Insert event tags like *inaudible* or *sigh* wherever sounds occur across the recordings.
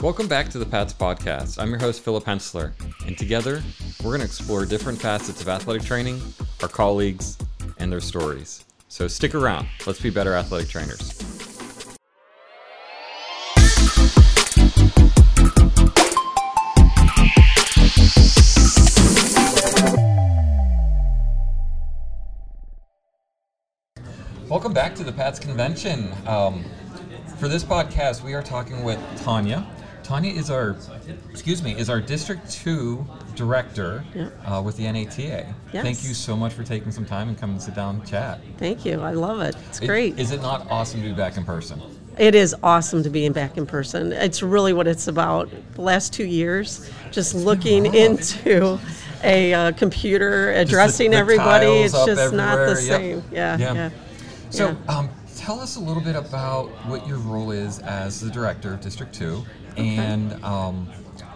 Welcome back to the Pats Podcast. I'm your host, Philip Hensler, and together we're going to explore different facets of athletic training, our colleagues, and their stories. So stick around. Let's be better athletic trainers. Welcome back to the Pats Convention. Um, for this podcast, we are talking with Tanya. Tanya is our, excuse me, is our District Two Director Yeah. uh, with the NATA. Yes. Thank you so much for taking some time and coming and sit down and chat. Thank you. I love it. It's It- great. Is it not awesome to be back in person? it is awesome to be back in person. It's really what it's about. The last two years, just looking into a uh, computer, addressing the everybody. It's just not the. Yep. same. Yeah, Yeah. yeah. So, um, tell us a little bit about what your role is as the director of District 2 and um,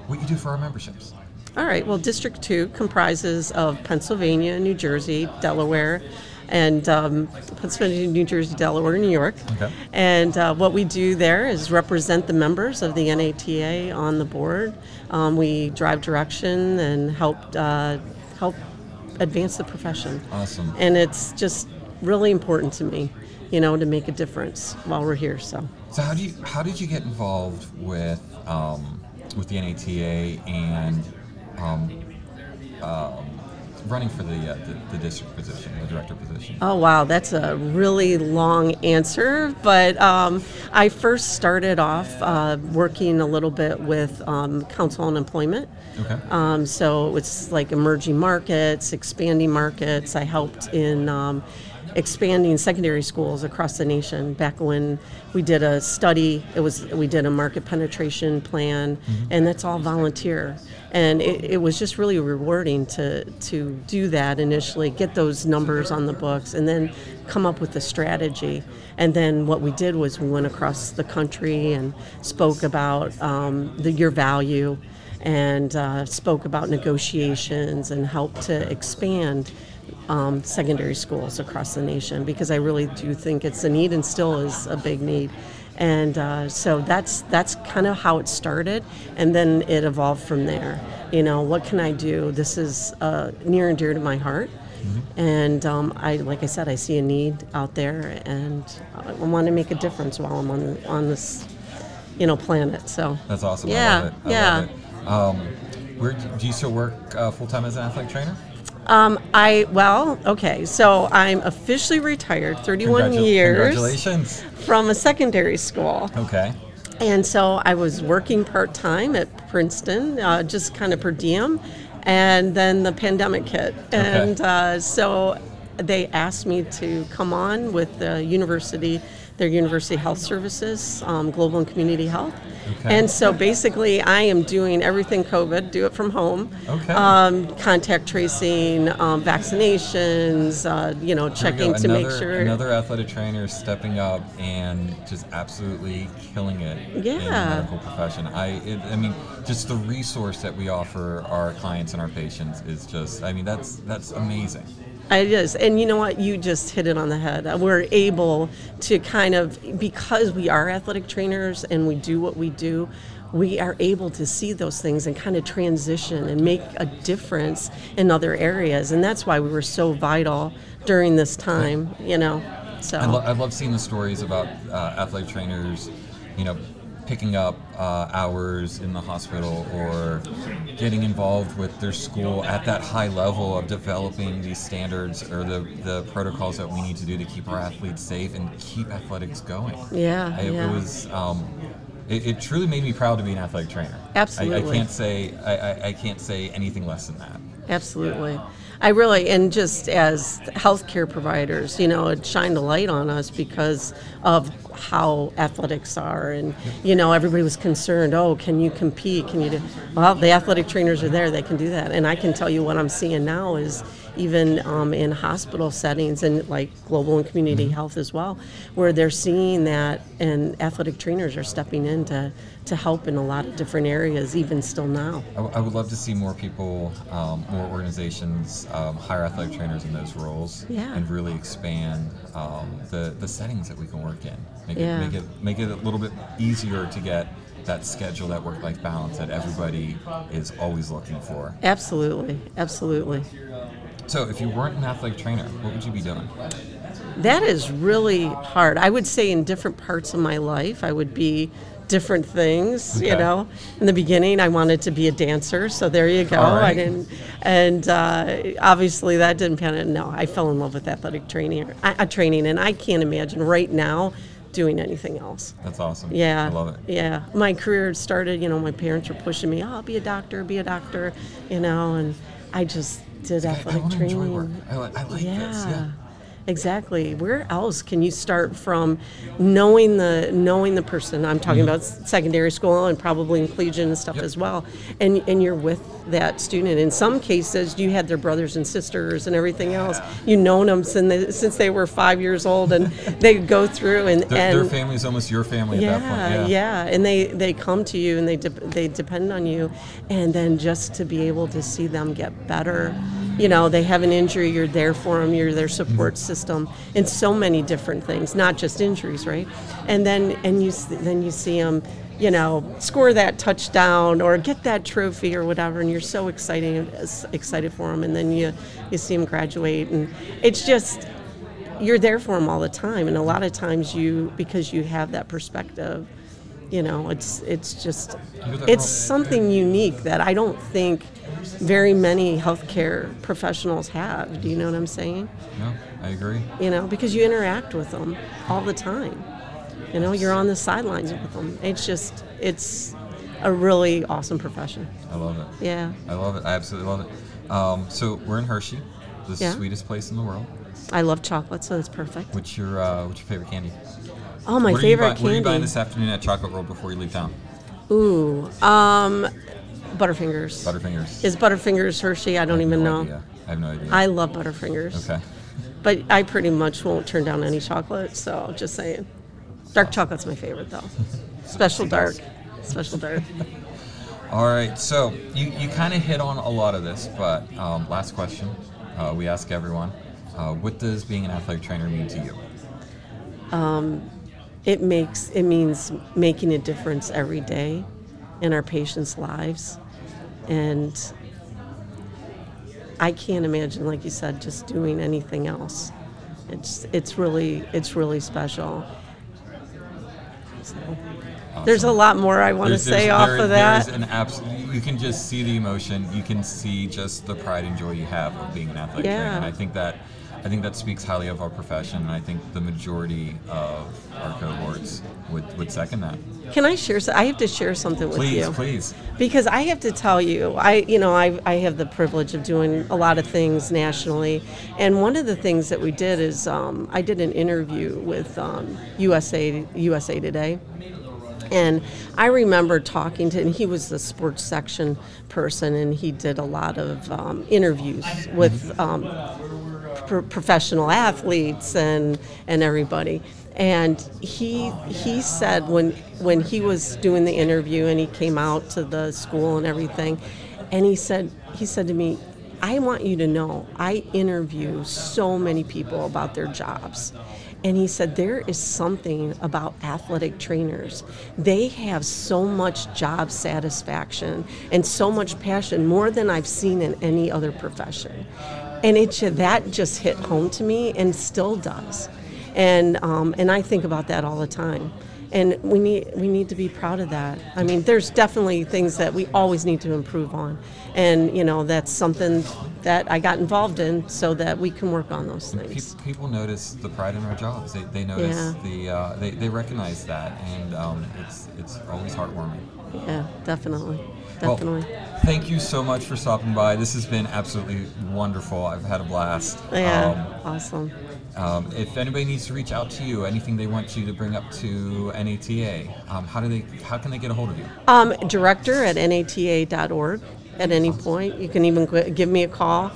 what you do for our memberships. All right. Well, District 2 comprises of Pennsylvania, New Jersey, Delaware, and um, Pennsylvania, New Jersey, Delaware, New York. Okay. And uh, what we do there is represent the members of the NATA on the board. Um, we drive direction and help uh, help advance the profession. Awesome. And it's just really important to me, you know, to make a difference while we're here. So. So, how do you how did you get involved with um, with the NATA and um, um, running for the, uh, the the district position, the director position? Oh wow, that's a really long answer. But um, I first started off uh, working a little bit with um, Council on Employment. Okay. Um, so it's like emerging markets, expanding markets. I helped in um, expanding secondary schools across the nation. Back when we did a study, it was we did a market penetration plan, and that's all volunteer. And it, it was just really rewarding to to do that initially, get those numbers on the books, and then come up with the strategy. And then what we did was we went across the country and spoke about um, the your value and uh, spoke about negotiations and helped to expand um, secondary schools across the nation because I really do think it's a need and still is a big need. And uh, so that's that's kind of how it started, and then it evolved from there. You know, what can I do? This is uh, near and dear to my heart, and um, I, like I said, I see a need out there, and I want to make a difference while I'm on on this, you know, planet. So That's awesome. I Yeah, love it. I yeah. Um, where do you still work uh, full time as an athletic trainer? Um, I well, okay. So I'm officially retired, 31 Congratu- years from a secondary school, Okay. and so I was working part time at Princeton, uh, just kind of per diem, and then the pandemic hit, and uh, so they asked me to come on with the university, their university health services, um, global and community health. Okay. And so basically, I am doing everything COVID, do it from home. Okay. Um, contact tracing, um, vaccinations, uh, you know, checking to make Another- sure. Another athletic trainer stepping up and just absolutely killing it in the Yeah. medical profession. I, it, I mean, just the resource that we offer our clients and our patients is just, I mean, that's that's amazing. It is. And you know what? You just hit it on the head. We're able to kind of, because we are athletic trainers and we do what we do, we are able to see those things and kind of transition and make a difference in other areas. And that's why we were so vital during this time, you know. So, I, lo- I love seeing the stories about uh, athletic trainers, you know, picking up uh, hours in the hospital or getting involved with their school at that high level of developing these standards or the, the protocols that we need to do to keep our athletes safe and keep athletics going. Yeah, I, yeah. It was. Um, it, it truly made me proud to be an athletic trainer. I, I can't say I, I, I can't say anything less than that. Absolutely. I really, and just as healthcare providers, you know, it shined a light on us because of how athletics are. And, you know, everybody was concerned, oh, can you compete? Can you do? Well, the athletic trainers are there, they can do that. And I can tell you what I'm seeing now is even um, in hospital settings and like global and community health as well, where they're seeing that and athletic trainers are stepping in to, to help in a lot of different areas, even still now. I, w- I would love to see more people, um, more organizations um, hire athletic trainers in those roles Yeah. and really expand um, the, the settings that we can work in. Make, Yeah. it, make it make it a little bit easier to get that schedule, that work-life balance that everybody is always looking for. Absolutely, absolutely. So, if you weren't an athletic trainer, what would you be doing? That is really hard. I would say in different parts of my life, I would be different things. You know, in the beginning, I wanted to be a dancer, so there you go. All I didn't, and uh, obviously that didn't pan out. No, I fell in love with athletic training. I, uh, training, and I can't imagine right now doing anything else. That's awesome. Yeah. I love it. Yeah. My career started, you know, my parents were pushing me, oh, be a doctor, be a doctor, you know, and I just did I, I athletic training. enjoy work. I, I like this. Yeah. Exactly. Where else can you start from knowing the knowing the person? I'm talking mm-hmm. about secondary school and probably in collegiate and stuff Yep. as well. And and you're with that student. In some cases, you had their brothers and sisters and everything else. You known them since they, since they were five years old, and *laughs* they go through and Their, and their family is almost your family yeah, at that point. yeah, and they they come to you and they de- they depend on you, and then just to be able to see them get better, you know, they have an injury, you're there for them, you're their mm-hmm. support system, in so many different things, not just injuries, right? And then and you then you see them. You know, score that touchdown or get that trophy or whatever, and you're so exciting, excited for them. And then you, you see them graduate, and it's just you're there for them all the time and a lot of times you because you have that perspective you know it's it's just it's something unique that i don't think very many healthcare professionals have do you know what i'm saying No, I agree. you know because you interact with them all the time you know you're on the sidelines with them it's just it's a really awesome profession I love it. yeah I love it. I absolutely love it. Um, so we're in Hershey, the Yeah. sweetest place in the world. i love chocolate so it's perfect What's your uh, What's your favorite candy? Oh my what favorite buy- What are you buying this afternoon at Chocolate World before you leave town? ooh um butterfingers Butterfingers. Is Butterfingers Hershey? I don't I even no know. idea. I have no idea. I love Butterfingers. okay. But I pretty much won't turn down any chocolate, so just saying. Dark chocolate's my favorite though. Special dark. Special dark. *laughs* All right. So you, you kind of hit on a lot of this, but um, last question uh, we ask everyone: uh, What does being an athletic trainer mean to you? It makes it means making a difference every day in our patients' lives. And I can't imagine, like you said, just doing anything else. It's it's really it's really special. So, There's a lot more I want to say off of that. There's an abs- you can just see the emotion. You can see just the pride and joy you have of being an athletic trainer. Yeah. And I think that I think that speaks highly of our profession. And I think the majority of our cohorts would, would second that. Can I share? so- I have to share something with Please, you. Please, please. Because I have to tell you, I you know I, I have the privilege of doing a lot of things nationally, and one of the things that we did is um, I did an interview with um, USA USA Today, and I remember talking to, and he was the sports section person, and he did a lot of um, interviews with um, pro- professional athletes and and everybody. And he he said when when he was doing the interview and he came out to the school and everything, and he said he said to me, I want you to know I interview so many people about their jobs. And he said, There is something about athletic trainers. They have so much job satisfaction and so much passion, more than I've seen in any other profession. And it that just hit home to me and still does. And, um, and I think about that all the time. And we need, we need to be proud of that. I mean, there's definitely things that we always need to improve on. And, you know, that's something that I got involved in so that we can work on those Pe- things. People notice the pride in our jobs. They, they notice Yeah. the uh, they, they recognize that, and um, it's it's always heartwarming. Yeah, definitely. Well, thank you so much for stopping by. This has been absolutely wonderful. I've had a blast. Yeah, awesome. Um, um, if anybody needs to reach out to you, anything they want you to bring up to NATA, um, how do they? How can they get a hold of you? Um, director at nata.org at any point. You can even give me a call.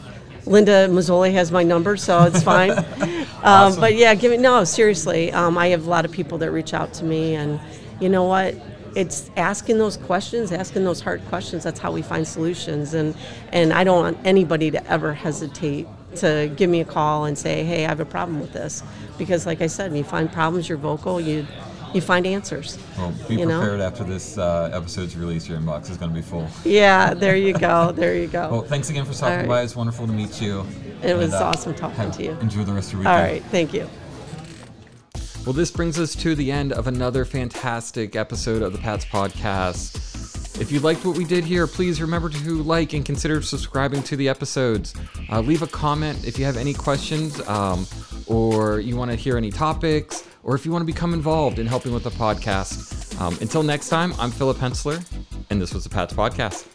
Linda Mazzoli has my number, so it's fine. *laughs* um, but yeah, give me no seriously. Um, I have a lot of people that reach out to me, and you know what? It's asking those questions, asking those hard questions. That's how we find solutions. And and I don't want anybody to ever hesitate to give me a call and say, "Hey, I have a problem with this," because like I said, when you find problems, you're vocal. You you find answers. Well, be You know? prepared after this uh, episode's released. Your inbox is going to be full. Yeah, there you go. There you go. Well, thanks again for stopping right. by. It's wonderful to meet you. It was And, uh, awesome talking have- to you. Enjoy the rest of your All weekend. right, thank you. Well, this brings us to the end of another fantastic episode of the Pats Podcast. If you liked what we did here, please remember to like and consider subscribing to the episodes. Uh, leave a comment if you have any questions, um, or you want to hear any topics, or if you want to become involved in helping with the podcast. Um, until next time, I'm Philip Hensler, and this was the Pats Podcast.